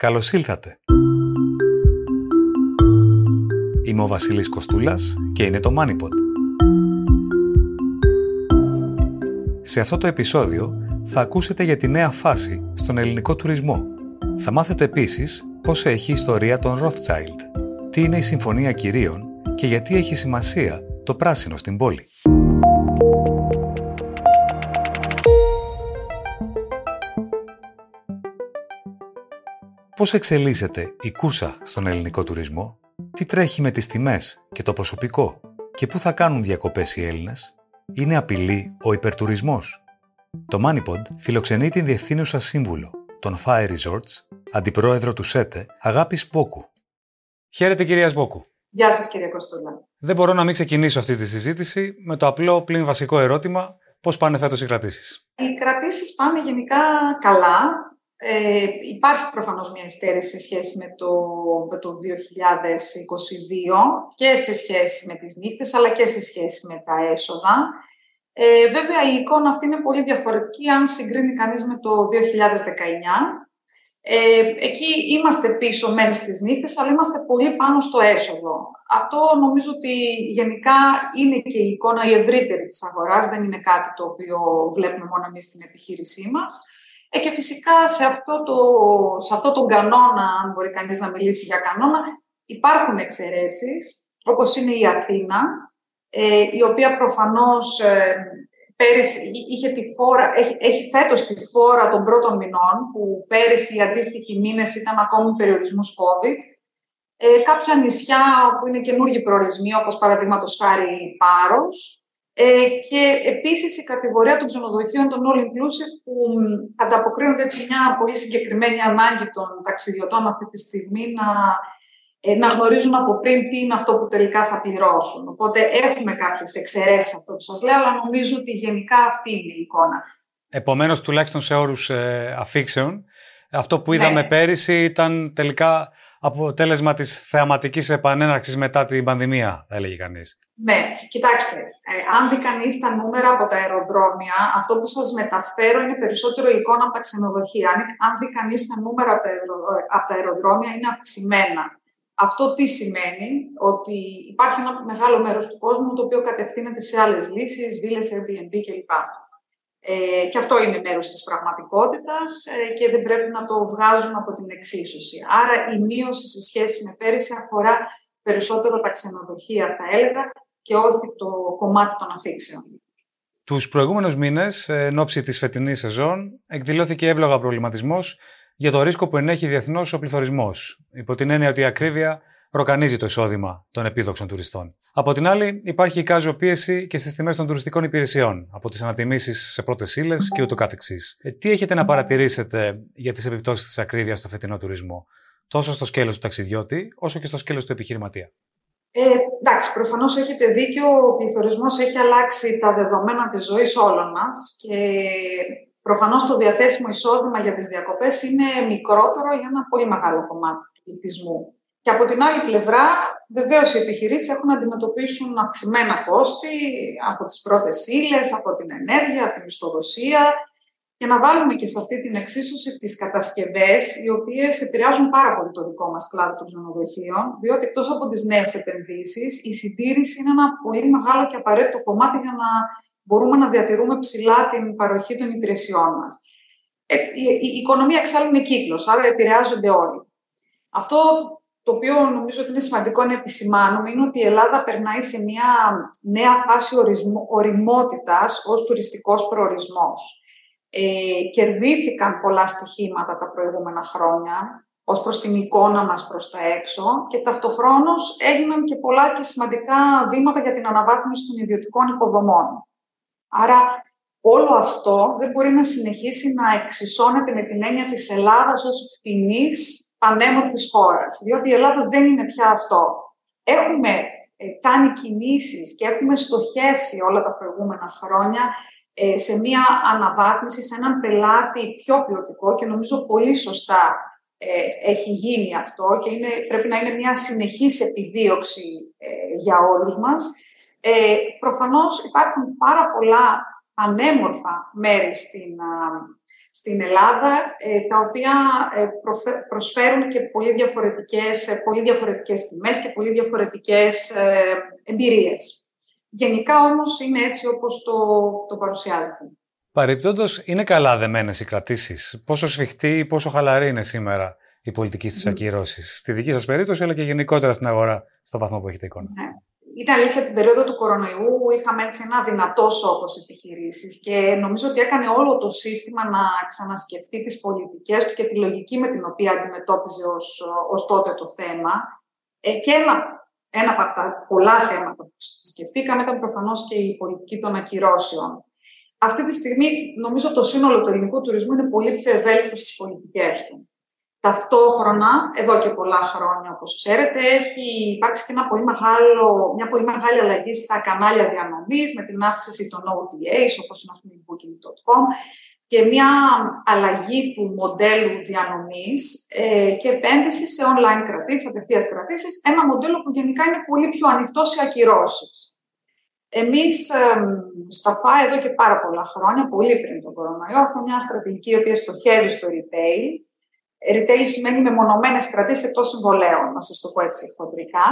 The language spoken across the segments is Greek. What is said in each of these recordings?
Καλώς ήλθατε. Είμαι ο Βασίλης Κοστούλας και είναι το MoneyPod. Σε αυτό το επεισόδιο θα ακούσετε για τη νέα φάση στον ελληνικό τουρισμό. Θα μάθετε επίσης πώς έχει η ιστορία των Rothschild, τι είναι η Συμφωνία Κυρίων και γιατί έχει σημασία το πράσινο στην πόλη. Πώς εξελίσσεται η κούρσα στον ελληνικό τουρισμό, τι τρέχει με τις τιμές και το προσωπικό; Και πού θα κάνουν διακοπές οι Έλληνες, είναι απειλή ο υπερτουρισμός; Το MoneyPod φιλοξενεί την διευθύνουσα σύμβουλο των Fire Resorts, αντιπρόεδρο του ΣΕΤΕ, Αγάπη Μπόκου. Χαίρετε κυρία Μπόκου. Γεια σας κύριε Κωστούλα. Δεν μπορώ να μην ξεκινήσω αυτή τη συζήτηση με το απλό πλην βασικό ερώτημα πώς πάνε φέτος οι κρατήσεις; Οι κρατήσεις πάνε γενικά καλά. Ε, υπάρχει προφανώς μια υστέρηση σε σχέση με το, με το 2022 και σε σχέση με τις νύχτες αλλά και σε σχέση με τα έσοδα. Ε, βέβαια η εικόνα αυτή είναι πολύ διαφορετική αν συγκρίνει κανείς με το 2019. Ε, εκεί είμαστε πίσω μεν στις νύχτες, αλλά είμαστε πολύ πάνω στο έσοδο. Αυτό νομίζω ότι γενικά είναι και η εικόνα η ευρύτερη της αγοράς, δεν είναι κάτι το οποίο βλέπουμε μόνο εμείς στην επιχείρησή μας. Ε, και φυσικά σε αυτό, το, σε αυτό τον κανόνα, αν μπορεί κανείς να μιλήσει για κανόνα, υπάρχουν εξαιρέσεις, όπως είναι η Αθήνα, ε, η οποία προφανώς ε, πέρυσι είχε τη φόρα, έχει, έχει φέτος τη φόρα των πρώτων μηνών, που πέρυσι οι αντίστοιχοι μήνες ήταν ακόμη περιορισμούς COVID. Ε, κάποια νησιά που είναι καινούργιοι προορισμοί, όπως παραδείγματος χάρη Πάρος, ε, και επίσης η κατηγορία των ξενοδοχείων των All Inclusive που ανταποκρίνονται έτσι μια πολύ συγκεκριμένη ανάγκη των ταξιδιωτών αυτή τη στιγμή να, ε, να γνωρίζουν από πριν τι είναι αυτό που τελικά θα πληρώσουν. Οπότε έχουμε κάποιες εξαιρέσεις αυτό που σας λέω, αλλά νομίζω ότι γενικά αυτή είναι η εικόνα. Επομένως, τουλάχιστον σε όρους ε, αφήξεων, αυτό που είδαμε ναι. πέρυσι ήταν τελικά αποτέλεσμα της θεαματικής επανέναρξης μετά την πανδημία, θα έλεγε κανείς. Ναι, κοιτάξτε, ε, αν δει κανείς τα νούμερα από τα αεροδρόμια, αυτό που σας μεταφέρω είναι περισσότερο η εικόνα από τα ξενοδοχεία. Αν, αν δει κανείς τα νούμερα από τα αεροδρόμια, είναι αυξημένα. Αυτό τι σημαίνει, ότι υπάρχει ένα μεγάλο μέρος του κόσμου το οποίο κατευθύνεται σε άλλες λύσεις, βίλες, Airbnb κλπ. Ε, και αυτό είναι μέρος της πραγματικότητας ε, και δεν πρέπει να το βγάζουν από την εξίσωση. Άρα η μείωση σε σχέση με πέρυσι αφορά περισσότερο τα ξενοδοχεία, θα έλεγα, και όχι το κομμάτι των αφήξεων. Τους προηγούμενους μήνες, εν ώψη της φετινής σεζόν, εκδηλώθηκε εύλογα προβληματισμός για το ρίσκο που ενέχει διεθνώς ο πληθωρισμός, υπό την έννοια ότι η ακρίβεια ροκανίζει το εισόδημα των επίδοξων τουριστών. Από την άλλη, υπάρχει η κάζο πίεση και στις τιμές των τουριστικών υπηρεσιών, από τις ανατιμήσεις σε πρώτες ύλες και ούτω καθεξής. Ε, τι έχετε να παρατηρήσετε για τις επιπτώσεις της ακρίβειας στο φετινό τουρισμό, τόσο στο σκέλος του ταξιδιώτη, όσο και στο σκέλος του επιχειρηματία; Ε, εντάξει, προφανώς έχετε δίκιο. Ο πληθωρισμός έχει αλλάξει τα δεδομένα της ζωής όλων μας και προφανώς το διαθέσιμο εισόδημα για τις διακοπές είναι μικρότερο για ένα πολύ μεγάλο κομμάτι του πληθυσμού. Και από την άλλη πλευρά, βεβαίως οι επιχειρήσεις έχουν να αντιμετωπίσουν αυξημένα κόστη από τις πρώτες ύλες, από την ενέργεια, από την ιστοδοσία και να βάλουμε και σε αυτή την εξίσωση τις κατασκευές, οι οποίες επηρεάζουν πάρα πολύ το δικό μας κλάδο των ξενοδοχείων, διότι εκτός από τις νέες επενδύσεις, η συντήρηση είναι ένα πολύ μεγάλο και απαραίτητο κομμάτι για να μπορούμε να διατηρούμε ψηλά την παροχή των υπηρεσιών μας. Ε, η οικονομία εξάλλου είναι κύκλος, άρα επηρεάζονται όλοι. Αυτό το οποίο νομίζω ότι είναι σημαντικό να επισημάνουμε είναι ότι η Ελλάδα περνάει σε μια νέα φάση ορισμού, οριμότητας ως τουριστικός προορισμός. Ε, κερδίθηκαν πολλά στοιχήματα τα προηγούμενα χρόνια ως προς την εικόνα μας προς τα έξω και ταυτοχρόνως έγιναν και πολλά και σημαντικά βήματα για την αναβάθμιση των ιδιωτικών υποδομών. Άρα όλο αυτό δεν μπορεί να συνεχίσει να εξισώνεται με την έννοια της Ελλάδας ως φτηνής πανέμορφης χώρας, διότι η Ελλάδα δεν είναι πια αυτό. Έχουμε ε, κάνει κινήσεις και έχουμε στοχεύσει όλα τα προηγούμενα χρόνια ε, σε μια αναβάθμιση, σε έναν πελάτη πιο ποιοτικό και νομίζω πολύ σωστά ε, έχει γίνει αυτό και είναι, πρέπει να είναι μια συνεχής επιδίωξη για όλους μας. Ε, προφανώς υπάρχουν πάρα πολλά ανέμορφα μέρη στην, στην Ελλάδα, ε, τα οποία ε, προσφέρουν και πολύ διαφορετικές, ε, πολύ διαφορετικές τιμές και πολύ διαφορετικές εμπειρίες. Γενικά όμως είναι έτσι όπως το, το παρουσιάζεται. Παρεπτόντω, είναι καλά δεμένες οι κρατήσεις. Πόσο σφιχτή ή πόσο χαλαρή είναι σήμερα η πολιτική στις mm. ακυρώσεις, στη δική σας περίπτωση, αλλά και γενικότερα στην αγορά, στο βαθμό που έχετε εικόνα. Ναι. Ήταν αλήθεια την περίοδο του κορονοϊού είχαμε έτσι ένα δυνατό σώκο επιχειρήσεις και νομίζω ότι έκανε όλο το σύστημα να ξανασκεφτεί τις πολιτικές του και τη λογική με την οποία αντιμετώπιζε ως τότε το θέμα. Ε, και ένα, ένα από τα πολλά θέματα που σκεφτήκαμε ήταν προφανώς και η πολιτική των ακυρώσεων. Αυτή τη στιγμή νομίζω το σύνολο του ελληνικού τουρισμού είναι πολύ πιο ευέλικτο στις πολιτικές του. Ταυτόχρονα, εδώ και πολλά χρόνια, όπως ξέρετε, έχει υπάρξει και ένα πολύ μεγάλο, μια πολύ μεγάλη αλλαγή στα κανάλια διανομής με την αύξηση των OTAs, όπως είναι η Booking.com, και μια αλλαγή του μοντέλου διανομής ε, και επένδυση σε online κρατήσεις, απευθείας κρατήσεις, ένα μοντέλο που γενικά είναι πολύ πιο ανοιχτό σε ακυρώσεις. Εμείς ε, στα ΦΑ εδώ και πάρα πολλά χρόνια, πολύ πριν τον κορονοϊό, έχουμε μια στρατηγική η οποία στοχεύει στο retail, Retail σημαίνει μεμονωμένες κρατήσεις εκτός συμβολέων, να σας το πω έτσι χοντρικά,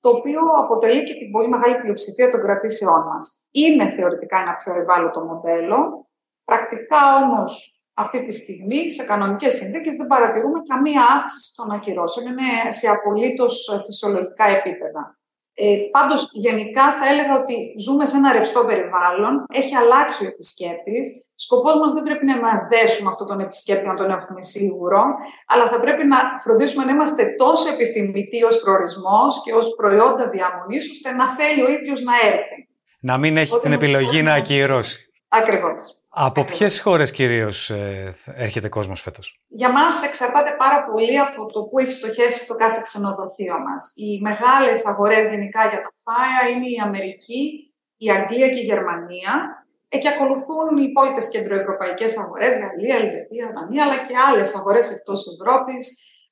το οποίο αποτελεί και την πολύ μεγάλη πλειοψηφία των κρατήσεών μας. Είναι θεωρητικά ένα πιο ευάλωτο μοντέλο, πρακτικά όμως αυτή τη στιγμή σε κανονικές συνθήκες δεν παρατηρούμε καμία αύξηση των ακυρώσεων, είναι σε απολύτως φυσιολογικά επίπεδα. Ε, πάντως, γενικά θα έλεγα ότι ζούμε σε ένα ρευστό περιβάλλον, έχει αλλάξει ο επισκέπτης, Σκοπός μας δεν πρέπει να δέσουμε αυτόν τον επισκέπτη, να τον έχουμε σίγουρο, αλλά θα πρέπει να φροντίσουμε να είμαστε τόσο επιθυμητοί ως προορισμός και ως προϊόντα διαμονής, ώστε να θέλει ο ίδιος να έρθει. Να μην έχει την επιλογή να ακυρώσει. Ακριβώς. Από ποιες χώρες κυρίως ε, έρχεται κόσμος φέτος, Για μας εξαρτάται πάρα πολύ από το που έχει στοχεύσει το κάθε ξενοδοχείο μας. Οι μεγάλες αγορές γενικά για τα φάια είναι η Αμερική, η Αγγλία και η Γερμανία. Ε, και ακολουθούν οι υπόλοιπες κεντροευρωπαϊκές αγορές, Γαλλία, Ελβετία, Δανία, αλλά και άλλες αγορές εκτός Ευρώπης,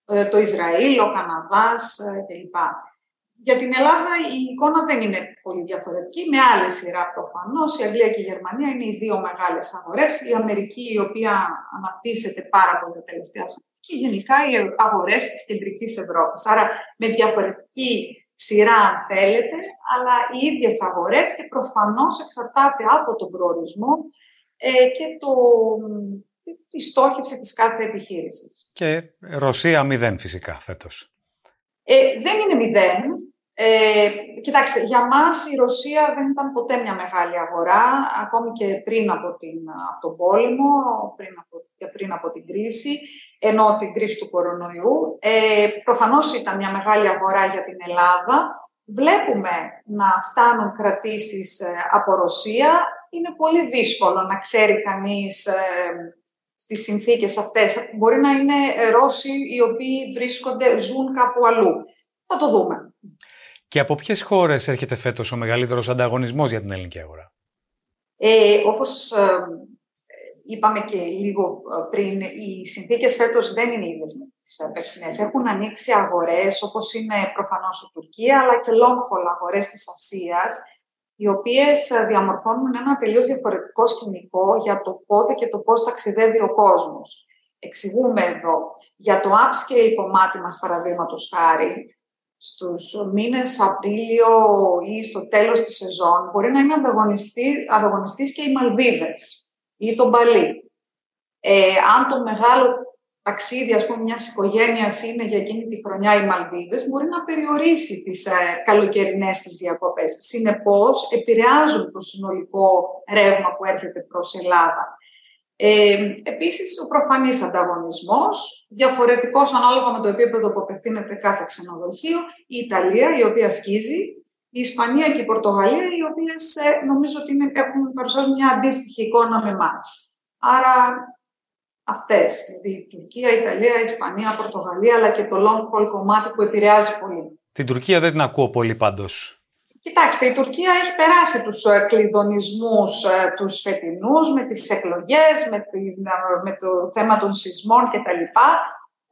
ε, το Ισραήλ, ο Καναδάς ε, κλπ. Για την Ελλάδα η εικόνα δεν είναι πολύ διαφορετική, με άλλη σειρά προφανώς. Η Αγγλία και η Γερμανία είναι οι δύο μεγάλες αγορές. Η Αμερική, η οποία αναπτύσσεται πάρα πολύ τα τελευταία χρόνια, και γενικά οι αγορές της κεντρικής Ευρώπης. Άρα με διαφορετική σειρά αν θέλετε, αλλά οι ίδιες αγορές και προφανώς εξαρτάται από τον προορισμό ε, και το, τη στόχευση της κάθε επιχείρησης. Και Ρωσία μηδέν φυσικά φέτος. Ε, δεν είναι μηδέν. Ε, κοιτάξτε, για μας η Ρωσία δεν ήταν ποτέ μια μεγάλη αγορά, ακόμη και πριν από, την, από τον πόλεμο, πριν από, και πριν από την κρίση ενώ την κρίση του κορονοϊού. Ε, προφανώς ήταν μια μεγάλη αγορά για την Ελλάδα. Βλέπουμε να φτάνουν κρατήσεις ε, από Ρωσία. Είναι πολύ δύσκολο να ξέρει κανείς ε, στις συνθήκες αυτές. Μπορεί να είναι Ρώσοι οι οποίοι βρίσκονται, ζουν κάπου αλλού. Θα το δούμε. Και από ποιες χώρες έρχεται φέτος ο μεγαλύτερος ανταγωνισμός για την ελληνική αγορά; Ε, όπως ε, είπαμε και λίγο ε, πριν, οι συνθήκες φέτος δεν είναι ίδιες με τις ε, περσινές. Έχουν ανοίξει αγορές όπως είναι προφανώς η Τουρκία, αλλά και long haul αγορές της Ασίας, οι οποίες ε, διαμορφώνουν ένα τελείως διαφορετικό σκηνικό για το πότε και το πώς ταξιδεύει ο κόσμος. Εξηγούμε εδώ. Για το upscale κομμάτι μας, παραδείγματος χάρη, στους μήνες Απρίλιο ή στο τέλος της σεζόν, μπορεί να είναι ανταγωνιστής και οι Μαλδίβες ή τον Παλί. Ε, αν το μεγάλο ταξίδι ας πούμε, μιας οικογένειας είναι για εκείνη τη χρονιά οι Μαλδίβες, μπορεί να περιορίσει τις ε, καλοκαιρινές της διακοπές. Συνεπώς, επηρεάζουν το συνολικό ρεύμα που έρχεται προς Ελλάδα. Ε, επίσης, ο προφανής ανταγωνισμός, διαφορετικός ανάλογα με το επίπεδο που απευθύνεται κάθε ξενοδοχείο, η Ιταλία, η οποία σκίζει, η Ισπανία και η Πορτογαλία, οι οποίες ε, νομίζω ότι είναι, έχουν παρουσιάζουν μια αντίστοιχη εικόνα με εμάς. Άρα αυτές, δηλαδή η Τουρκία, η Ιταλία, η Ισπανία, η Πορτογαλία, αλλά και το long haul κομμάτι που επηρεάζει πολύ. Την Τουρκία δεν την ακούω πολύ πάντως. Κοιτάξτε, η Τουρκία έχει περάσει τους ε, κλειδονισμούς ε, τους φετινούς με τις εκλογές, με, με το θέμα των σεισμών κτλ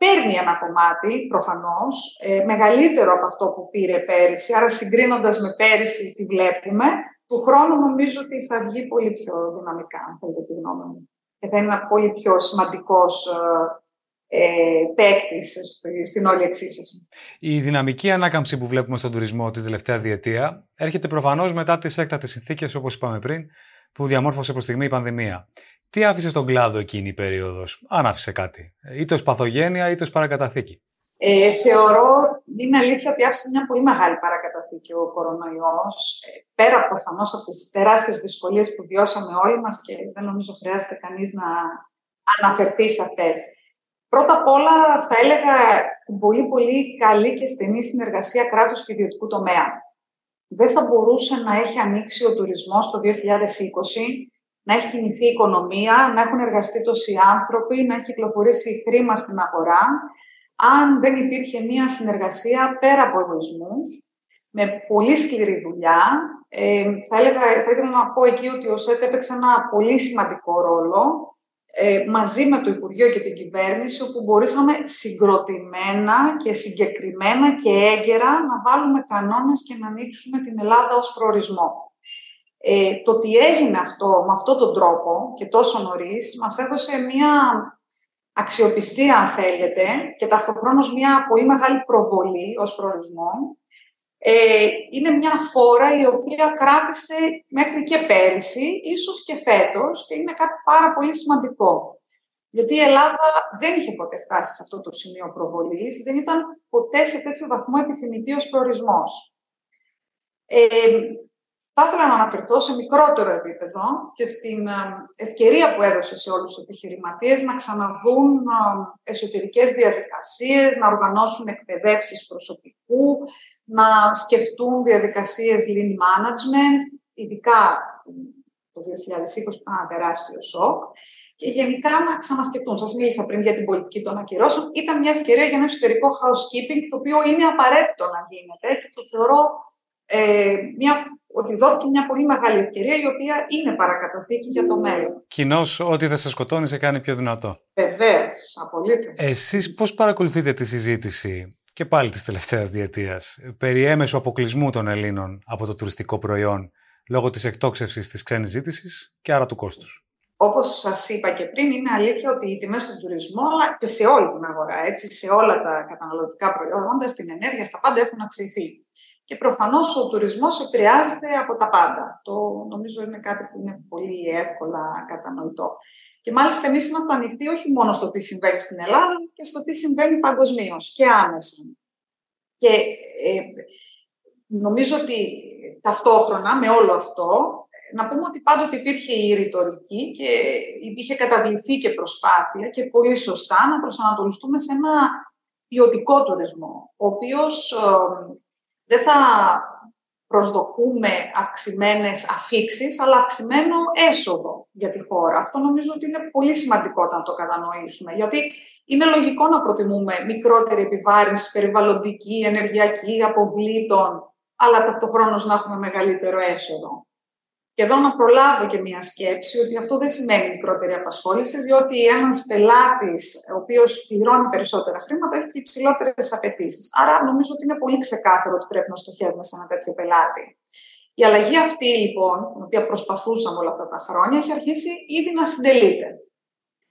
παίρνει ένα κομμάτι, προφανώς, ε, μεγαλύτερο από αυτό που πήρε πέρυσι, άρα συγκρίνοντας με πέρυσι τη βλέπουμε, του χρόνου νομίζω ότι θα βγει πολύ πιο δυναμικά, αν θέλετε τη γνώμη μου. και θα είναι ένα πολύ πιο σημαντικός ε, παίκτης στην όλη εξίσωση. Η δυναμική ανάκαμψη που βλέπουμε στον τουρισμό τη τελευταία διετία έρχεται προφανώς μετά τις έκτατες συνθήκες, όπως είπαμε πριν, που διαμόρφωσε προς στιγμή η πανδημία. Τι άφησε στον κλάδο εκείνη η περίοδος, αν άφησε κάτι, είτε ως παθογένεια είτε ως παρακαταθήκη. Ε, θεωρώ, είναι αλήθεια ότι άφησε μια πολύ μεγάλη παρακαταθήκη ο κορονοϊός, ε, πέρα προφανώς από τις τεράστιες δυσκολίες που βιώσαμε όλοι μας και δεν νομίζω χρειάζεται κανείς να αναφερθεί σε αυτές. Πρώτα απ' όλα θα έλεγα πολύ πολύ καλή και στενή συνεργασία κράτους και ιδιωτικού τομέα. Δεν θα μπορούσε να έχει ανοίξει ο τουρισμός το 2020, να έχει κινηθεί η οικονομία, να έχουν εργαστεί τόσοι άνθρωποι, να έχει κυκλοφορήσει χρήμα στην αγορά, αν δεν υπήρχε μία συνεργασία πέρα από εγωισμούς, με πολύ σκληρή δουλειά. Ε, θα, έλεγα, θα ήθελα να πω εκεί ότι ο ΣΕΤ έπαιξε ένα πολύ σημαντικό ρόλο ε, μαζί με το Υπουργείο και την κυβέρνηση, όπου μπορούσαμε συγκροτημένα και συγκεκριμένα και έγκαιρα να βάλουμε κανόνες και να ανοίξουμε την Ελλάδα ως προορισμό. Ε, το ότι έγινε αυτό με αυτόν τον τρόπο και τόσο νωρίς μας έδωσε μια αξιοπιστία, αν θέλετε, και ταυτοχρόνως μια πολύ μεγάλη προβολή ως προορισμό ε, είναι μια φόρα η οποία κράτησε μέχρι και πέρυσι, ίσως και φέτος, και είναι κάτι πάρα πολύ σημαντικό. Γιατί η Ελλάδα δεν είχε ποτέ φτάσει σε αυτό το σημείο προβολής, δεν ήταν ποτέ σε τέτοιο βαθμό επιθυμητή ως προορισμός. Ε, θα ήθελα να αναφερθώ σε μικρότερο επίπεδο και στην ε, ευκαιρία που έδωσε σε όλους τους επιχειρηματίες να ξαναδούν ε, εσωτερικές διαδικασίες, να οργανώσουν εκπαιδεύσεις προσωπικού, να σκεφτούν διαδικασίες lean management, ειδικά το 2020 που ήταν ένα τεράστιο σοκ, και γενικά να ξανασκεφτούν. Σας μίλησα πριν για την πολιτική των ακυρώσεων. Ήταν μια ευκαιρία για ένα εσωτερικό housekeeping, το οποίο είναι απαραίτητο να γίνεται και το θεωρώ ε, μια, ότι δόθηκε μια πολύ μεγάλη ευκαιρία, η οποία είναι παρακαταθήκη για το μέλλον. Κοινώ, ό,τι δεν σε σκοτώνει, σε κάνει πιο δυνατό. Βεβαίως, απολύτως. Εσείς πώς παρακολουθείτε τη συζήτηση και πάλι της τελευταίας διετίας περί έμεσου αποκλεισμού των Ελλήνων από το τουριστικό προϊόν λόγω της εκτόξευσης της ξένης ζήτησης και άρα του κόστους. Όπως σας είπα και πριν, είναι αλήθεια ότι οι τιμές του τουρισμού, αλλά και σε όλη την αγορά, έτσι, σε όλα τα καταναλωτικά προϊόντα, στην ενέργεια, στα πάντα έχουν αυξηθεί. Και προφανώς ο τουρισμός επηρεάζεται από τα πάντα. Το νομίζω είναι κάτι που είναι πολύ εύκολα κατανοητό. Και μάλιστα εμείς είμαστε ανοιχτοί όχι μόνο στο τι συμβαίνει στην Ελλάδα, και στο τι συμβαίνει παγκοσμίως και άμεσα. Και ε, νομίζω ότι ταυτόχρονα με όλο αυτό, να πούμε ότι πάντοτε υπήρχε η ρητορική και υπήρχε καταβληθεί και προσπάθεια και πολύ σωστά να προσανατολιστούμε σε ένα ποιοτικό τουρισμό, ο οποίος ε, δεν θα προσδοκούμε αυξημένες αφήξεις, αλλά αυξημένο έσοδο για τη χώρα. Αυτό νομίζω ότι είναι πολύ σημαντικό να το κατανοήσουμε, γιατί είναι λογικό να προτιμούμε μικρότερη επιβάρυνση περιβαλλοντική, ενεργειακή, αποβλήτων, αλλά ταυτοχρόνως να έχουμε μεγαλύτερο έσοδο. Και εδώ να προλάβω και μία σκέψη ότι αυτό δεν σημαίνει μικρότερη απασχόληση, διότι ένας πελάτης, ο οποίος πληρώνει περισσότερα χρήματα, έχει και υψηλότερες απαιτήσεις. Άρα, νομίζω ότι είναι πολύ ξεκάθαρο ότι πρέπει να στοχεύουμε σε ένα τέτοιο πελάτη. Η αλλαγή αυτή, λοιπόν, την οποία προσπαθούσαμε όλα αυτά τα χρόνια, έχει αρχίσει ήδη να συντελείται.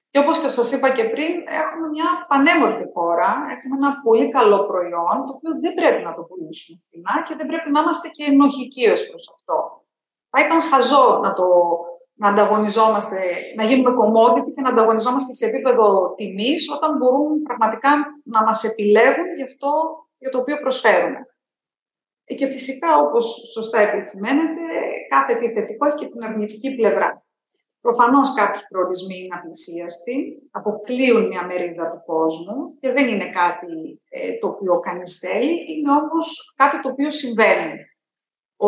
Και όπως και σας είπα και πριν, έχουμε μια πανέμορφη χώρα, έχουμε ένα πολύ καλό προϊόν, το οποίο δεν πρέπει να το πουλήσουμε φθηνά και δεν πρέπει να είμαστε και ενοχικοί ως προς αυτό. Θα ήταν χαζό να, το, να ανταγωνιζόμαστε, να γίνουμε commodity και να ανταγωνιζόμαστε σε επίπεδο τιμής όταν μπορούν πραγματικά να μας επιλέγουν για αυτό για το οποίο προσφέρουμε. Ε, και φυσικά, όπως σωστά επισημαίνεται, κάθε τι θετικό έχει και την αρνητική πλευρά. Προφανώς κάποιοι προορισμοί είναι απλησίαστοι, αποκλείουν μια μερίδα του κόσμου και δεν είναι κάτι ε, το οποίο κανείς θέλει, είναι όμως κάτι το οποίο συμβαίνει.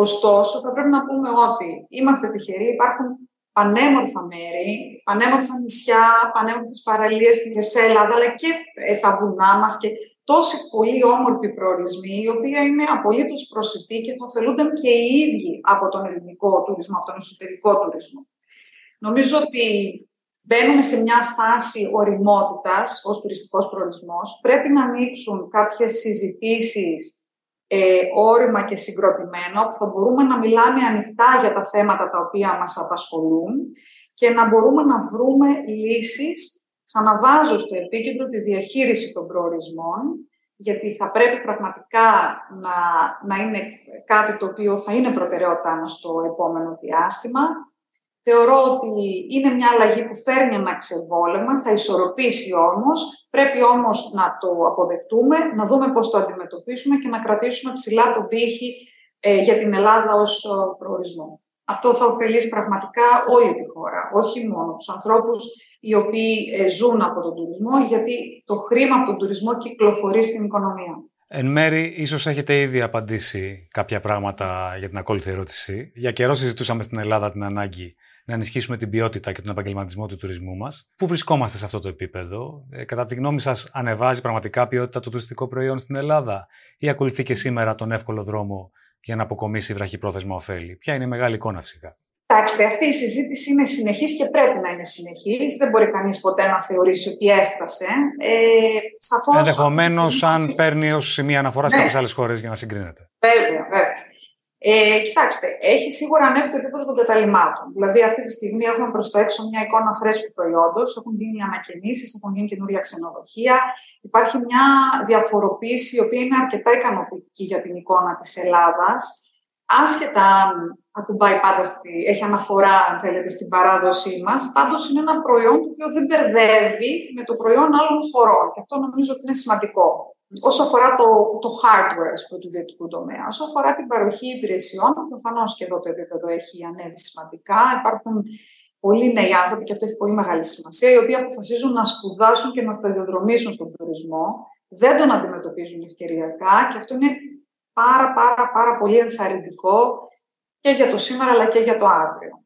Ωστόσο, θα πρέπει να πούμε ότι είμαστε τυχεροί, υπάρχουν πανέμορφα μέρη, πανέμορφα νησιά, πανέμορφες παραλίες στην Ελλάδα, αλλά και ε, τα βουνά μας και τόσοι πολύ όμορφοι προορισμοί, οι οποίοι είναι απολύτως προσιτοί και θα ωφελούνται και οι ίδιοι από τον ελληνικό τουρισμό, από τον εσωτερικό τουρισμό. Νομίζω ότι μπαίνουμε σε μια φάση οριμότητας ως τουριστικός προορισμός. Πρέπει να ανοίξουν κάποιες συζητήσεις ε, όρημα και συγκροτημένο, που θα μπορούμε να μιλάμε ανοιχτά για τα θέματα τα οποία μας απασχολούν, και να μπορούμε να βρούμε λύσεις. Ξαναβάζω στο επίκεντρο τη διαχείριση των προορισμών, γιατί θα πρέπει πραγματικά να, να είναι κάτι το οποίο θα είναι προτεραιότητα μας στο επόμενο διάστημα. Θεωρώ ότι είναι μια αλλαγή που φέρνει ένα ξεβόλεμα, θα ισορροπήσει όμως, πρέπει όμως να το αποδεχτούμε, να δούμε πώς το αντιμετωπίσουμε και να κρατήσουμε ψηλά τον πύχη ε, για την Ελλάδα ως προορισμό. Αυτό θα ωφελήσει πραγματικά όλη τη χώρα, όχι μόνο τους ανθρώπους οι οποίοι ε, ζουν από τον τουρισμό, γιατί το χρήμα από τον τουρισμό κυκλοφορεί στην οικονομία. Εν μέρη, ίσως έχετε ήδη απαντήσει κάποια πράγματα για την ακόλουθη ερώτηση. Για καιρό συζητούσαμε στην Ελλάδα την ανάγκη να ενισχύσουμε την ποιότητα και τον επαγγελματισμό του τουρισμού μας. Πού βρισκόμαστε σε αυτό το επίπεδο, ε, κατά τη γνώμη σας, ανεβάζει πραγματικά ποιότητα το τουριστικό προϊόν στην Ελλάδα, ή ακολουθεί και σήμερα τον εύκολο δρόμο για να αποκομίσει βραχυπρόθεσμα ωφέλη; Ποια είναι η μεγάλη εικόνα φυσικά; Κοιτάξτε, αυτή η συζήτηση είναι συνεχής και πρέπει να είναι συνεχής. Δεν μπορεί κανείς ποτέ να θεωρήσει ότι έφτασε. Ε, σαφώς, Ενδεχομένως, αν παίρνει ως σημεία αναφοράς ναι. κάποιες άλλες χώρες για να συγκρίνεται. Βέβαια, βέβαια. Ε, κοιτάξτε, έχει σίγουρα ανέβει το επίπεδο των καταλήμματων. Δηλαδή, αυτή τη στιγμή έχουμε προς το έξω μια εικόνα φρέσκου προϊόντος, έχουν γίνει ανακαινήσεις, έχουν γίνει καινούρια ξενοδοχεία. Υπάρχει μια διαφοροποίηση η οποία είναι αρκετά ικανοποιητική για την εικόνα της Ελλάδας. Άσχετα αν ακουμπάει πάντα, στη, έχει αναφορά, αν θέλετε, στην παράδοσή μας, πάντως είναι ένα προϊόν το οποίο δεν μπερδεύει με το προϊόν άλλων χωρών. Και αυτό νομίζω ότι είναι σημαντικό όσο αφορά το, το hardware πούμε, του ιδιωτικού τομέα. Όσο αφορά την παροχή υπηρεσιών, προφανώς και εδώ το επίπεδο έχει ανέβει σημαντικά. Υπάρχουν πολλοί νέοι άνθρωποι, και αυτό έχει πολύ μεγάλη σημασία, οι οποίοι αποφασίζουν να σπουδάσουν και να σταδιοδρομήσουν στον τουρισμό, δεν τον αντιμετωπίζουν ευκαιριακά και αυτό είναι πάρα πάρα πάρα πολύ ενθαρρυντικό και για το σήμερα αλλά και για το αύριο.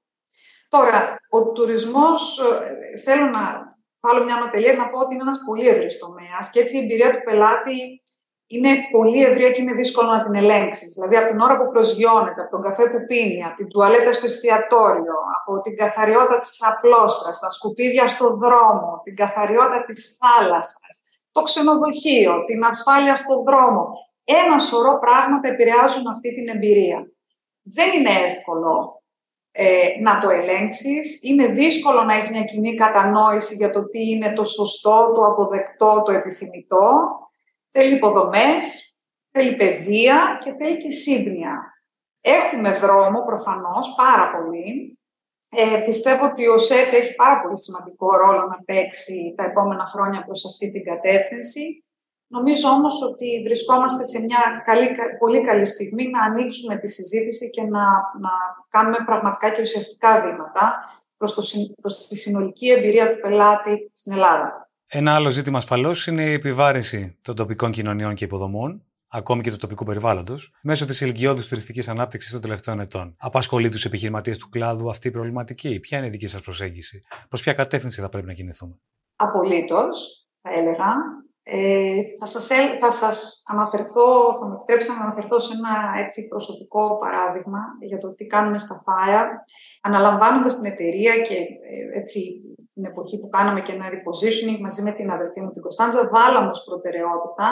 Τώρα, ο τουρισμός, ε, θέλω να βάλω μια ανατελεία να πω ότι είναι ένας πολύ ευρύς τομέας και έτσι η εμπειρία του πελάτη είναι πολύ ευρία και είναι δύσκολο να την ελέγξεις. Δηλαδή, από την ώρα που προσγειώνεται, από τον καφέ που πίνει, από την τουαλέτα στο εστιατόριο, από την καθαριότητα της απλόστρα, τα σκουπίδια στο δρόμο, την καθαριότητα της θάλασσας, το ξενοδοχείο, την ασφάλεια στον δρόμο. Ένα σωρό πράγματα επηρεάζουν αυτή την εμπειρία. Δεν είναι εύκολο ε, να το ελέγξεις. Είναι δύσκολο να έχεις μια κοινή κατανόηση για το τι είναι το σωστό, το αποδεκτό, το επιθυμητό. Θέλει υποδομές, θέλει παιδεία και θέλει και σύμπνοια. Έχουμε δρόμο προφανώς πάρα πολύ. Ε, πιστεύω ότι ο ΣΕΤ έχει πάρα πολύ σημαντικό ρόλο να παίξει τα επόμενα χρόνια προς αυτή την κατεύθυνση. Νομίζω όμως ότι βρισκόμαστε σε μια καλή, πολύ καλή στιγμή να ανοίξουμε τη συζήτηση και να, να κάνουμε πραγματικά και ουσιαστικά βήματα προς, το, προς τη συνολική εμπειρία του πελάτη στην Ελλάδα. Ένα άλλο ζήτημα ασφαλώς είναι η επιβάρυνση των τοπικών κοινωνιών και υποδομών, ακόμη και του τοπικού περιβάλλοντος, μέσω της ηλικιώδου τουριστικής ανάπτυξης των τελευταίων ετών. Απασχολεί τους επιχειρηματίες του κλάδου αυτή η προβληματική; Ποια είναι η δική σας προσέγγιση, προς ποια κατεύθυνση θα πρέπει να κινηθούμε; Απολύτως, θα έλεγα. Ε, θα, σας, θα σας αναφερθώ, θα με επιτρέψετε να αναφερθώ σε ένα έτσι προσωπικό παράδειγμα για το τι κάνουμε στα ΦΑΙΑ. Αναλαμβάνοντας την εταιρεία και ε, έτσι στην εποχή που κάναμε και ένα repositioning μαζί με την αδερφή μου την Κωνσταντζα, βάλαμε ως προτεραιότητα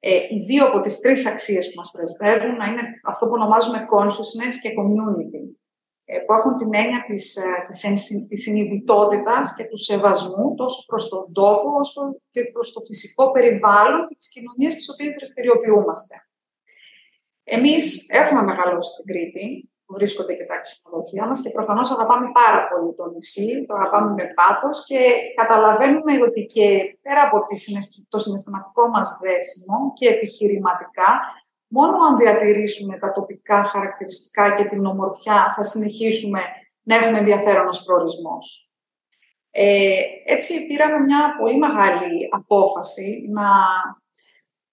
ε, οι δύο από τις τρεις αξίες που μας πρεσβεύουν να είναι αυτό που ονομάζουμε consciousness και community. Ε, που έχουν την έννοια της, ε, της, της συνειδητότητας και του σεβασμού τόσο προς τον τόπο όσο και προς το φυσικό περιβάλλον και τις κοινωνίες στις οποίες δραστηριοποιούμαστε. Εμείς έχουμε μεγαλώσει στην Κρήτη, που βρίσκονται και τα ξενοδοχεία μας και προφανώς αγαπάμε πάρα πολύ το νησί, το αγαπάμε με πάθος και καταλαβαίνουμε ότι και πέρα από το συναισθηματικό μας δέσιμο και επιχειρηματικά Μόνο αν διατηρήσουμε τα τοπικά χαρακτηριστικά και την ομορφιά θα συνεχίσουμε να έχουμε ενδιαφέρον ως προορισμός. Ε, έτσι πήραμε μια πολύ μεγάλη απόφαση να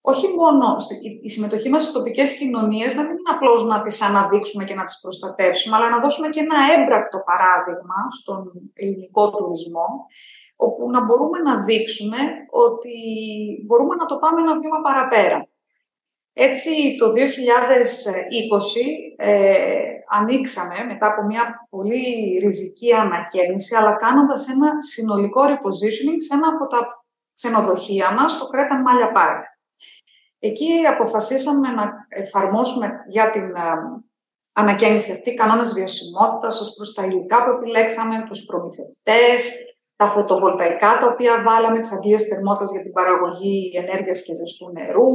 όχι μόνο η συμμετοχή μας στις τοπικές κοινωνίες να μην είναι απλώς να τις αναδείξουμε και να τις προστατεύσουμε, αλλά να δώσουμε και ένα έμπρακτο παράδειγμα στον ελληνικό τουρισμό, όπου να μπορούμε να δείξουμε ότι μπορούμε να το πάμε ένα βήμα παραπέρα. Έτσι, το 2020 ε, ανοίξαμε μετά από μια πολύ ριζική ανακαίνιση, αλλά κάνοντας ένα συνολικό repositioning σε ένα από τα ξενοδοχεία μας, το Κρέταν Μάλια Πάρκ. Εκεί αποφασίσαμε να εφαρμόσουμε για την ε, ανακαίνιση αυτή, κανόνες βιωσιμότητας ως προς τα υλικά που επιλέξαμε, τους προμηθευτές, τα φωτοβολταϊκά τα οποία βάλαμε, τις αγγλίες θερμότητας για την παραγωγή ενέργειας και ζεστού νερού,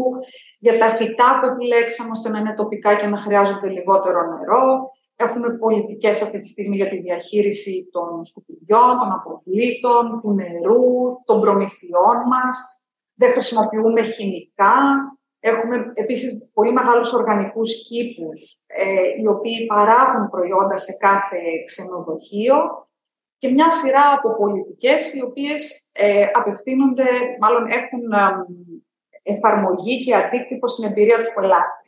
για τα φυτά που επιλέξαμε ώστε να είναι τοπικά και να χρειάζονται λιγότερο νερό. Έχουμε πολιτικές αυτή τη στιγμή για τη διαχείριση των σκουπιδιών, των αποβλήτων, του νερού, των προμηθειών μας. Δεν χρησιμοποιούμε χημικά. Έχουμε επίσης πολύ μεγάλους οργανικούς κήπους, ε, οι οποίοι παράγουν προϊόντα σε κάθε ξενοδοχείο και μια σειρά από πολιτικές οι οποίες ε, απευθύνονται, μάλλον έχουν εφαρμογή και αντίκτυπο στην εμπειρία του πελάτη.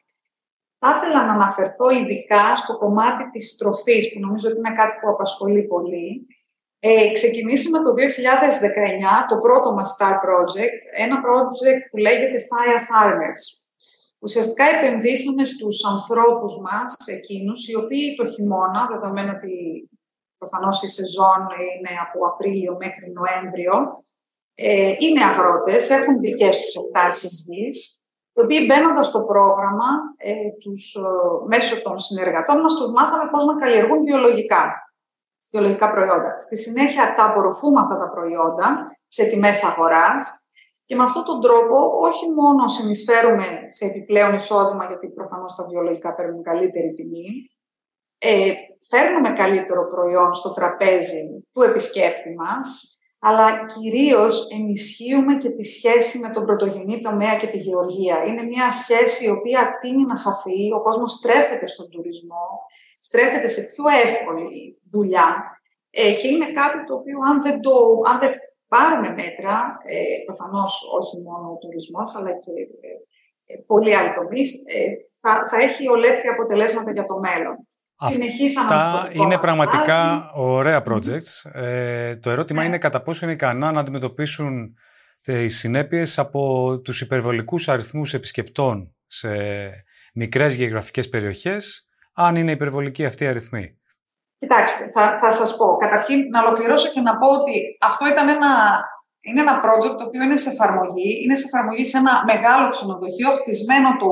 Θα ήθελα να αναφερθώ ειδικά στο κομμάτι της τροφής, που νομίζω ότι είναι κάτι που απασχολεί πολύ. Ε, ξεκινήσαμε το 2019 το πρώτο μας Star Project, ένα project που λέγεται Fire Farmers. Ουσιαστικά επενδύσαμε στους ανθρώπους μας, εκείνους, οι οποίοι το χειμώνα, δεδομένου ότι προφανώς η σεζόν είναι από Απρίλιο μέχρι Νοέμβριο, ε, είναι αγρότες, έχουν δικές τους εκτάσεις γης, οι οποίοι μπαίνοντας στο πρόγραμμα ε, τους, ε, μέσω των συνεργατών μας, τους μάθαμε πώς να καλλιεργούν βιολογικά, βιολογικά προϊόντα. Στη συνέχεια τα απορροφούμε αυτά τα προϊόντα σε τιμές αγοράς και με αυτόν τον τρόπο όχι μόνο συνεισφέρουμε σε επιπλέον εισόδημα, γιατί προφανώς τα βιολογικά παίρνουν καλύτερη τιμή, ε, φέρνουμε καλύτερο προϊόν στο τραπέζι του επισκέπτη μας, αλλά κυρίως ενισχύουμε και τη σχέση με τον πρωτογενή τομέα και τη γεωργία. Είναι μια σχέση η οποία τίνει να χαθεί, ο κόσμος στρέφεται στον τουρισμό, στρέφεται σε πιο εύκολη δουλειά ε, και είναι κάτι το οποίο αν δεν, το, αν δεν πάρουμε μέτρα, ε, προφανώς όχι μόνο ο τουρισμός, αλλά και ε, ε πολλοί άλλοι τομείς, ε, θα, θα έχει ολέθρια αποτελέσματα για το μέλλον. Αυτά είναι πραγματικά ωραία projects. Ε, το ερώτημα ναι. είναι κατά πόσο είναι ικανά να αντιμετωπίσουν τις συνέπειες από τους υπερβολικούς αριθμούς επισκεπτών σε μικρές γεωγραφικές περιοχές, αν είναι υπερβολική αυτή η αριθμή. Κοιτάξτε, θα, θα σας πω. Καταρχήν, να ολοκληρώσω και να πω ότι αυτό ήταν ένα, είναι ένα project το οποίο είναι σε εφαρμογή. Είναι σε εφαρμογή σε ένα μεγάλο ξενοδοχείο χτισμένο το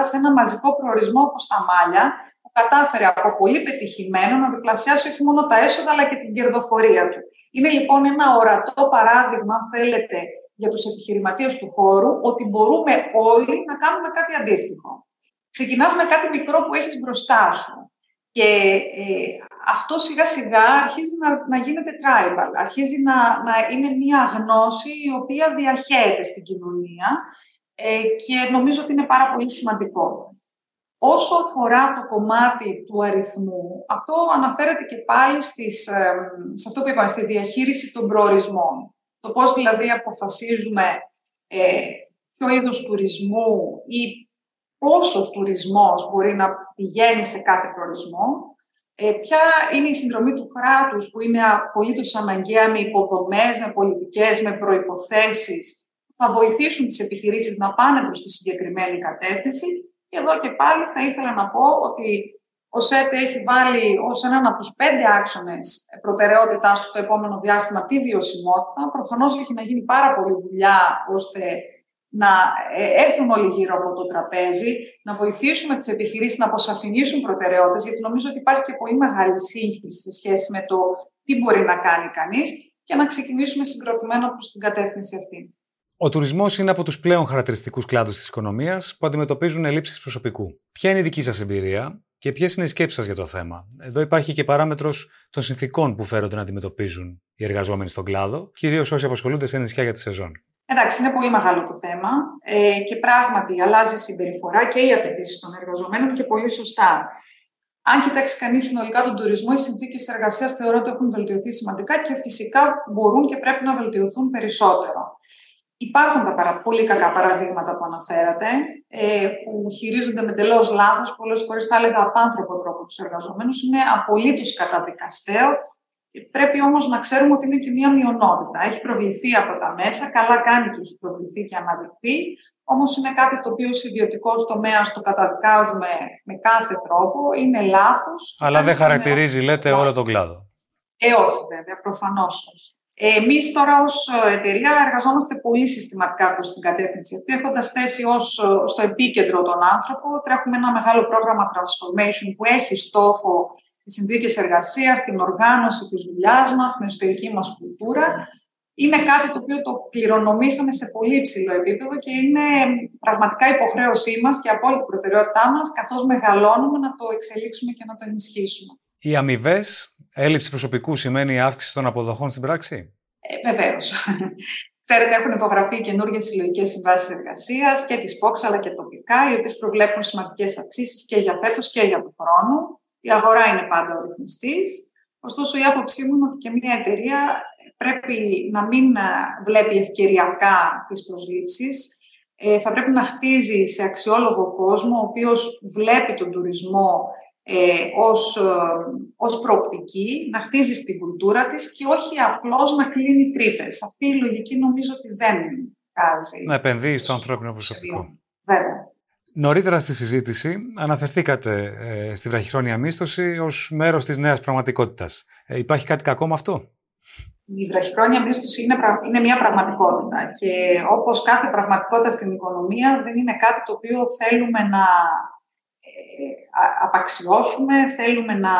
80, σε ένα μαζικό προορισμό όπως τα Μάλια, κατάφερε από πολύ πετυχημένο να διπλασιάσει όχι μόνο τα έσοδα αλλά και την κερδοφορία του. Είναι λοιπόν ένα ορατό παράδειγμα, αν θέλετε, για τους επιχειρηματίες του χώρου, ότι μπορούμε όλοι να κάνουμε κάτι αντίστοιχο. Ξεκινάς με κάτι μικρό που έχεις μπροστά σου και ε, αυτό σιγά σιγά αρχίζει να, να γίνεται tribal, αρχίζει να, να είναι μια γνώση η οποία διαχέεται στην κοινωνία ε, και νομίζω ότι είναι πάρα πολύ σημαντικό. Όσο αφορά το κομμάτι του αριθμού, αυτό αναφέρεται και πάλι στις, σε αυτό που είπα, στη διαχείριση των προορισμών. Το πώς δηλαδή αποφασίζουμε ε, ποιο είδος τουρισμού ή πόσος τουρισμός μπορεί να πηγαίνει σε κάθε προορισμό, ε, ποια είναι η συνδρομή του κράτους που είναι απολύτως αναγκαία με υποδομές, με πολιτικές, με προϋποθέσεις που θα βοηθήσουν τις επιχειρήσεις να πάνε προς τη συγκεκριμένη κατεύθυνση και εδώ και πάλι θα ήθελα να πω ότι ο ΣΕΠ έχει βάλει ως έναν από τους πέντε άξονες προτεραιότητάς του το επόμενο διάστημα τη βιωσιμότητα. Προφανώς έχει να γίνει πάρα πολλή δουλειά ώστε να ε, έρθουν όλοι γύρω από το τραπέζι, να βοηθήσουμε τις επιχειρήσεις να αποσαφηνίσουν προτεραιότητες, γιατί νομίζω ότι υπάρχει και πολύ μεγάλη σύγχυση σε σχέση με το τι μπορεί να κάνει κανείς και να ξεκινήσουμε συγκροτημένα προς την κατεύθυνση αυτή. Ο τουρισμός είναι από τους πλέον χαρακτηριστικούς κλάδους της οικονομίας που αντιμετωπίζουν ελλείψεις προσωπικού. Ποια είναι η δική σας εμπειρία και ποιες είναι οι σκέψεις σας για το θέμα; Εδώ υπάρχει και παράμετρος των συνθήκων που φέρονται να αντιμετωπίζουν οι εργαζόμενοι στον κλάδο, κυρίως όσοι απασχολούνται σε νησιά για τη σεζόν. Εντάξει, είναι πολύ μεγάλο το θέμα ε, και πράγματι αλλάζει η συμπεριφορά και οι απαιτήσεις των εργαζομένων και πολύ σωστά. Αν κοιτάξει κανείς συνολικά τον τουρισμό, οι συνθήκες εργασίας θεωρώ ότι έχουν βελτιωθεί σημαντικά και φυσικά μπορούν και πρέπει να βελτιωθούν περισσότερο. Υπάρχουν τα παρα... πολύ κακά παραδείγματα που αναφέρατε, ε, που χειρίζονται με εντελώς λάθος, πολλές φορές θα έλεγα απάνθρωπο τρόπο τους εργαζομένους. Είναι απολύτως καταδικαστέο. Πρέπει όμως να ξέρουμε ότι είναι και μία μειονότητα. Έχει προβληθεί από τα μέσα, καλά κάνει και έχει προβληθεί και αναδειχθεί. Όμως είναι κάτι το οποίο ως ιδιωτικός τομέας το καταδικάζουμε με κάθε τρόπο. Είναι λάθος. Αλλά δεν χαρακτηρίζει, λέτε, όλο τον κλάδο. Ε, όχι, βέβαια, προφανώς όχι. Εμείς τώρα ως εταιρεία εργαζόμαστε πολύ συστηματικά προς την κατεύθυνση αυτή, έχοντας θέσει ως, στο επίκεντρο τον άνθρωπο. Τρέχουμε ένα μεγάλο πρόγραμμα transformation που έχει στόχο τις συνθήκες εργασίας, την οργάνωση της δουλειάς μας, την εσωτερική μας κουλτούρα. Είναι κάτι το οποίο το κληρονομήσαμε σε πολύ υψηλό επίπεδο και είναι πραγματικά υποχρέωσή μας και απόλυτη προτεραιότητά μας, καθώς μεγαλώνουμε, να το εξελίξουμε και να το ενισχύσουμε. Οι αμοιβές έλλειψη προσωπικού σημαίνει αύξηση των αποδοχών στην πράξη; Ε, Βεβαίως. Ξέρετε, έχουν υπογραφεί καινούργιες συλλογικές συμβάσεις εργασίας και της ΠΟΞ αλλά και τοπικά, οι οποίες προβλέπουν σημαντικές αυξήσεις και για φέτος και για τον χρόνο. Η αγορά είναι πάντα ο ρυθμιστής. Ωστόσο, η άποψή μου είναι ότι και μια εταιρεία πρέπει να μην βλέπει ευκαιριακά τις προσλήψεις. Ε, θα πρέπει να χτίζει σε αξιόλογο κόσμο, ο οποίος βλέπει τον τουρισμό ε, ως, ε, ως προοπτική, να χτίζεις την κουλτούρα της και όχι απλώς να κλείνει τρύπες. Αυτή η λογική νομίζω ότι δεν βγάζει. Να επενδύει στο ανθρώπινο προσωπικό. Βέβαια. Νωρίτερα στη συζήτηση αναφερθήκατε ε, στη βραχυχρόνια μίσθωση ως μέρος της νέας πραγματικότητας. Ε, υπάρχει κάτι κακό με αυτό; Η βραχυχρόνια μίσθωση είναι, είναι μια πραγματικότητα και όπως κάθε πραγματικότητα στην οικονομία δεν είναι κάτι το οποίο θέλουμε να απαξιώσουμε, θέλουμε να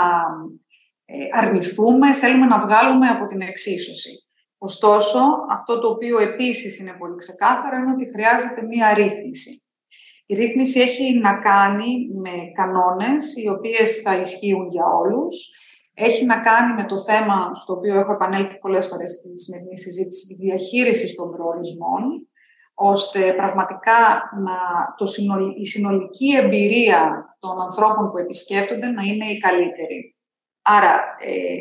ε, αρνηθούμε, θέλουμε να βγάλουμε από την εξίσωση. Ωστόσο, αυτό το οποίο επίσης είναι πολύ ξεκάθαρο είναι ότι χρειάζεται μία ρύθμιση. Η ρύθμιση έχει να κάνει με κανόνες οι οποίες θα ισχύουν για όλους. Έχει να κάνει με το θέμα στο οποίο έχω επανέλθει πολλές φορές στη σημερινή συζήτηση, τη διαχείριση των προορισμών ώστε πραγματικά να, το η συνολική εμπειρία των ανθρώπων που επισκέπτονται να είναι η καλύτερη. Άρα, ε,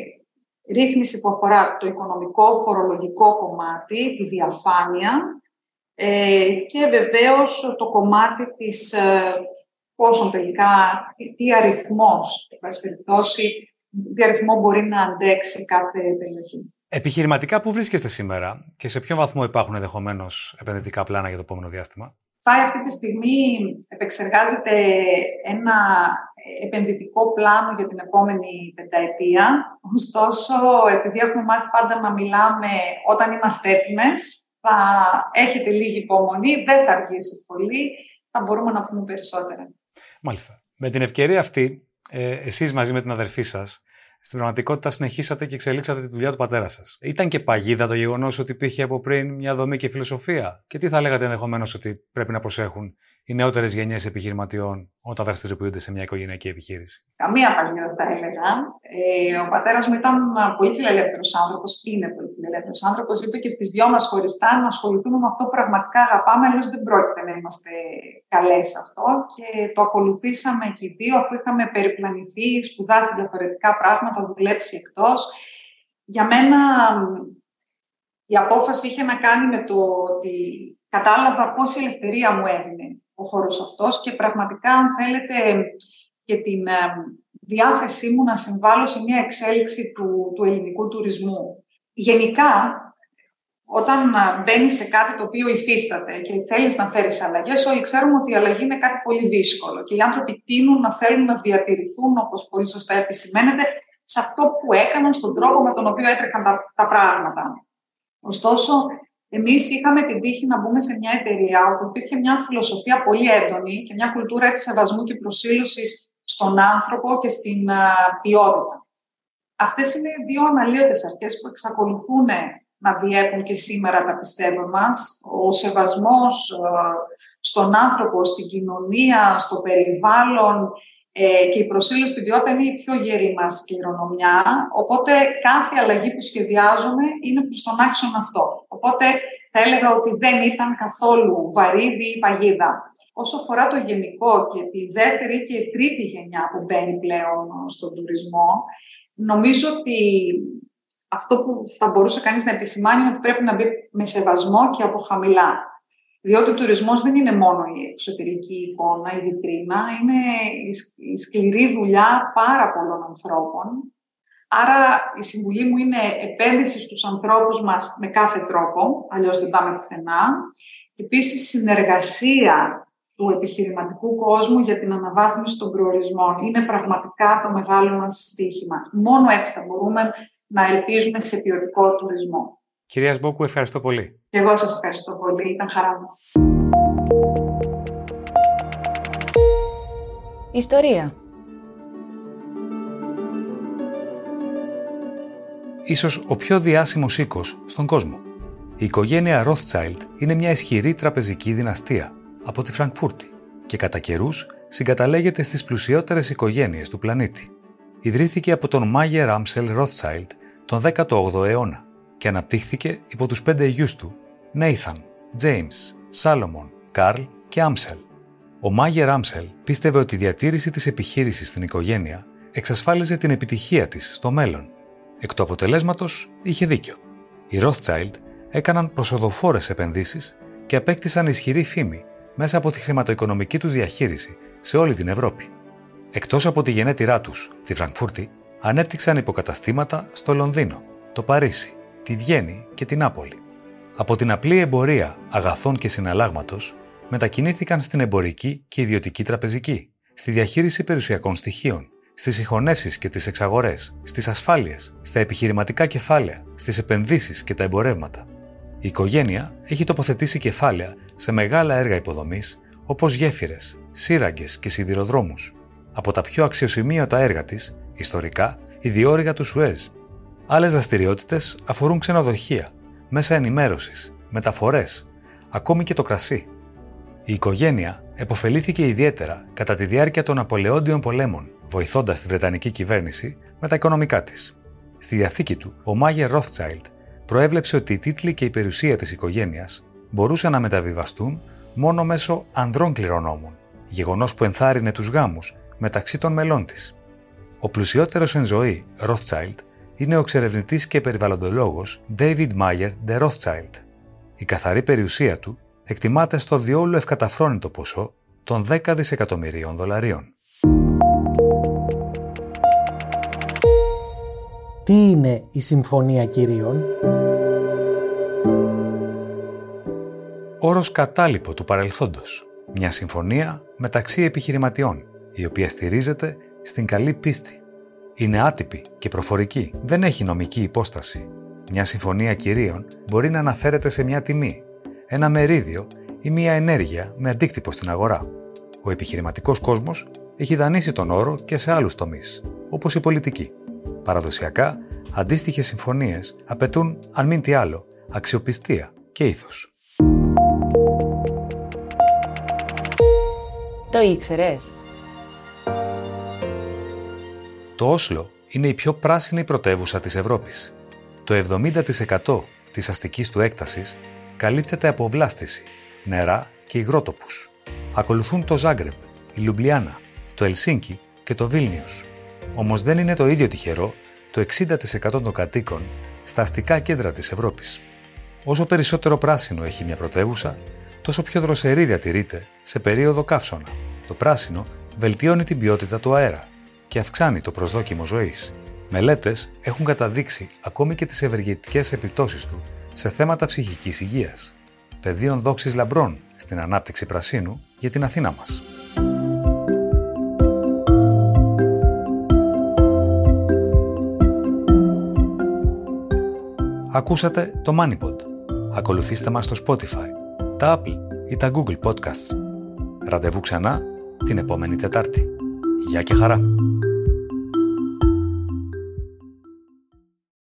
ρύθμιση που αφορά το οικονομικό, φορολογικό κομμάτι, τη διαφάνεια ε, και βεβαίως το κομμάτι της ε, πόσον τελικά, τι αριθμός, περιπτώσει, τι αριθμό μπορεί να αντέξει κάθε περιοχή. Επιχειρηματικά, πού βρίσκεστε σήμερα και σε ποιο βαθμό υπάρχουν ενδεχομένως επενδυτικά πλάνα για το επόμενο διάστημα; Φάει αυτή τη στιγμή επεξεργάζεται ένα επενδυτικό πλάνο για την επόμενη πενταετία. Ωστόσο, επειδή έχουμε μάθει πάντα να μιλάμε όταν είμαστε έτοιμες, θα έχετε λίγη υπομονή, δεν θα αργήσει πολύ, θα μπορούμε να πούμε περισσότερα. Μάλιστα. Με την ευκαιρία αυτή, ε, εσείς μαζί με την αδερφή σας, στην πραγματικότητα συνεχίσατε και εξελίξατε τη δουλειά του πατέρα σας. Ήταν και παγίδα το γεγονός ότι υπήρχε από πριν μια δομή και φιλοσοφία; Και τι θα λέγατε ενδεχομένως ότι πρέπει να προσέχουν οι νεότερες γενιές επιχειρηματιών όταν δραστηριοποιούνται σε μια οικογενειακή επιχείρηση; Καμία παλιά θα έλεγα. Ε, ο πατέρας μου ήταν πολύ φιλελεύθερος άνθρωπος, είναι πολύ φιλελεύθερος άνθρωπος. Είπε και στις δυο μας χωριστά να ασχοληθούμε με αυτό που πραγματικά αγαπάμε, αλλιώ δεν πρόκειται να είμαστε καλές σε αυτό. Και το ακολουθήσαμε και οι δύο, αφού είχαμε περιπλανηθεί, σπουδάσει διαφορετικά πράγματα, δουλέψει εκτός. Για μένα η απόφαση είχε να κάνει με το ότι κατάλαβα πόση ελευθερία μου έδινε ο χώρος αυτός και πραγματικά, αν θέλετε, και την ε, διάθεσή μου να συμβάλλω σε μια εξέλιξη του, του ελληνικού τουρισμού. Γενικά, όταν ε, μπαίνει σε κάτι το οποίο υφίσταται και θέλεις να φέρεις αλλαγές, όλοι ξέρουμε ότι η αλλαγή είναι κάτι πολύ δύσκολο και οι άνθρωποι τείνουν να θέλουν να διατηρηθούν, όπως πολύ σωστά επισημαίνεται, σε αυτό που έκαναν, στον τρόπο με τον οποίο έτρεχαν τα, τα πράγματα. Ωστόσο, Εμείς είχαμε την τύχη να μπούμε σε μια εταιρεία όπου υπήρχε μια φιλοσοφία πολύ έντονη και μια κουλτούρα έτσι σεβασμού και προσήλωσης στον άνθρωπο και στην ποιότητα. Αυτές είναι δύο αναλύωτες αρχές που εξακολουθούν να διέπουν και σήμερα τα πιστεύω μας. Ο σεβασμός στον άνθρωπο, στην κοινωνία, στο περιβάλλον, ε, και η προσήλωση στην ποιότητα είναι η πιο γερή μας κληρονομιά. Οπότε κάθε αλλαγή που σχεδιάζουμε είναι προς τον άξονα αυτό. Οπότε θα έλεγα ότι δεν ήταν καθόλου βαρύδι ή παγίδα. Όσο αφορά το γενικό και τη δεύτερη και τρίτη γενιά που μπαίνει πλέον στον τουρισμό, νομίζω ότι αυτό που θα μπορούσε κανείς να επισημάνει είναι ότι πρέπει να μπει με σεβασμό και από χαμηλά. Διότι ο τουρισμός δεν είναι μόνο η εξωτερική εικόνα, η βιτρίνα, είναι η σκληρή δουλειά πάρα πολλών ανθρώπων. Άρα η συμβουλή μου είναι επένδυση στους ανθρώπους μας με κάθε τρόπο, αλλιώς δεν πάμε πουθενά. Επίσης συνεργασία του επιχειρηματικού κόσμου για την αναβάθμιση των προορισμών. Είναι πραγματικά το μεγάλο μας στοίχημα. Μόνο έτσι θα μπορούμε να ελπίζουμε σε ποιοτικό τουρισμό. Κυρίας Σμπόκου, ευχαριστώ πολύ. Και εγώ σας ευχαριστώ πολύ. Ήταν χαρά μου. Ιστορία. Ίσως ο πιο διάσημος οίκος στον κόσμο. Η οικογένεια Rothschild είναι μια ισχυρή τραπεζική δυναστεία από τη Φραγκφούρτη και κατά καιρούς συγκαταλέγεται στις πλουσιότερες οικογένειες του πλανήτη. Ιδρύθηκε από τον Μάγερ Άμσελ Rothschild τον 18ο αιώνα και αναπτύχθηκε υπό τους πέντε γιους του, Νέιθαν, James, Σάλομον, Καρλ και Άμσελ. Ο Μάγερ Άμσελ πίστευε ότι η διατήρηση της επιχείρησης στην οικογένεια εξασφάλιζε την επιτυχία της στο μέλλον. Εκ του αποτελέσματος είχε δίκιο. Οι Rothschild έκαναν προσοδοφόρες επενδύσεις και απέκτησαν ισχυρή φήμη μέσα από τη χρηματοοικονομική τους διαχείριση σε όλη την Ευρώπη. Εκτός από τη γενέτειρά τους, τη Φραγκφούρτη, ανέπτυξαν υποκαταστήματα στο Λονδίνο, το Παρίσι, τη Βιέννη και την Νάπολη. Από την απλή εμπορία αγαθών και συναλλάγματος, μετακινήθηκαν στην εμπορική και ιδιωτική τραπεζική, στη διαχείριση περιουσιακών στοιχείων, στις συγχωνεύσεις και τις εξαγορές, στις ασφάλειες, στα επιχειρηματικά κεφάλαια, στις επενδύσεις και τα εμπορεύματα. Η οικογένεια έχει τοποθετήσει κεφάλαια σε μεγάλα έργα υποδομής όπως γέφυρες, σύραγγες και σιδηροδρόμους. Από τα πιο αξιοσημείωτα έργα της, ιστορικά, η διόρυγα του Σουέζ. Άλλες δραστηριότητες αφορούν ξενοδοχεία, μέσα ενημέρωσης, μεταφορές, ακόμη και το κρασί. Η οικογένεια επωφελήθηκε ιδιαίτερα κατά τη διάρκεια των Απολεόντιων πολέμων, βοηθώντας τη Βρετανική κυβέρνηση με τα οικονομικά της. Στη διαθήκη του, ο Μάγερ Rothschild προέβλεψε ότι οι τίτλοι και η περιουσία της οικογένειας μπορούσαν να μεταβιβαστούν μόνο μέσω ανδρών κληρονόμων, γεγονός που ενθάρρυνε τους γάμους μεταξύ των μελών της. Ο πλουσιότερος εν ζωή, Rothschild, είναι ο εξερευνητή και περιβαλλοντολόγος David Mayer de Rothschild. Η καθαρή περιουσία του εκτιμάται στο διόλου ευκαταφρόνητο ποσό των 10 δισεκατομμυρίων δολαρίων. Τι είναι η Συμφωνία Κυρίων; Όρος κατάλοιπο του παρελθόντος. Μια συμφωνία μεταξύ επιχειρηματιών, η οποία στηρίζεται στην καλή πίστη. Είναι άτυπη και προφορική, δεν έχει νομική υπόσταση. Μια συμφωνία κυρίων μπορεί να αναφέρεται σε μια τιμή, ένα μερίδιο ή μια ενέργεια με αντίκτυπο στην αγορά. Ο επιχειρηματικός κόσμος έχει δανείσει τον όρο και σε άλλους τομείς, όπως η πολιτική. Παραδοσιακά, αντίστοιχες συμφωνίες απαιτούν, αν μην τι άλλο, αξιοπιστία και ήθος. Το ήξερες; Το Όσλο είναι η πιο πράσινη πρωτεύουσα της Ευρώπης. Το 70% της αστικής του έκτασης καλύπτεται από βλάστηση, νερά και υγρότοπους. Ακολουθούν το Ζάγκρεπ, η Λουμπλιάνα, το Ελσίνκι και το Βίλνιους. Όμως δεν είναι το ίδιο τυχερό το 60% των κατοίκων στα αστικά κέντρα της Ευρώπης. Όσο περισσότερο πράσινο έχει μια πρωτεύουσα, τόσο πιο δροσερή διατηρείται σε περίοδο καύσωνα. Το πράσινο βελτιώνει την ποιότητα του αέρα και αυξάνει το προσδόκιμο ζωής. Μελέτες έχουν καταδείξει ακόμη και τις ευεργετικές επιπτώσεις του σε θέματα ψυχικής υγείας. Πεδίων δόξης λαμπρών στην ανάπτυξη πρασίνου για την Αθήνα μας. Ακούσατε το MoneyPod. Ακολουθήστε μας στο Spotify, τα Apple ή τα Google Podcasts. Ραντεβού ξανά την επόμενη Τετάρτη. Γεια και χαρά!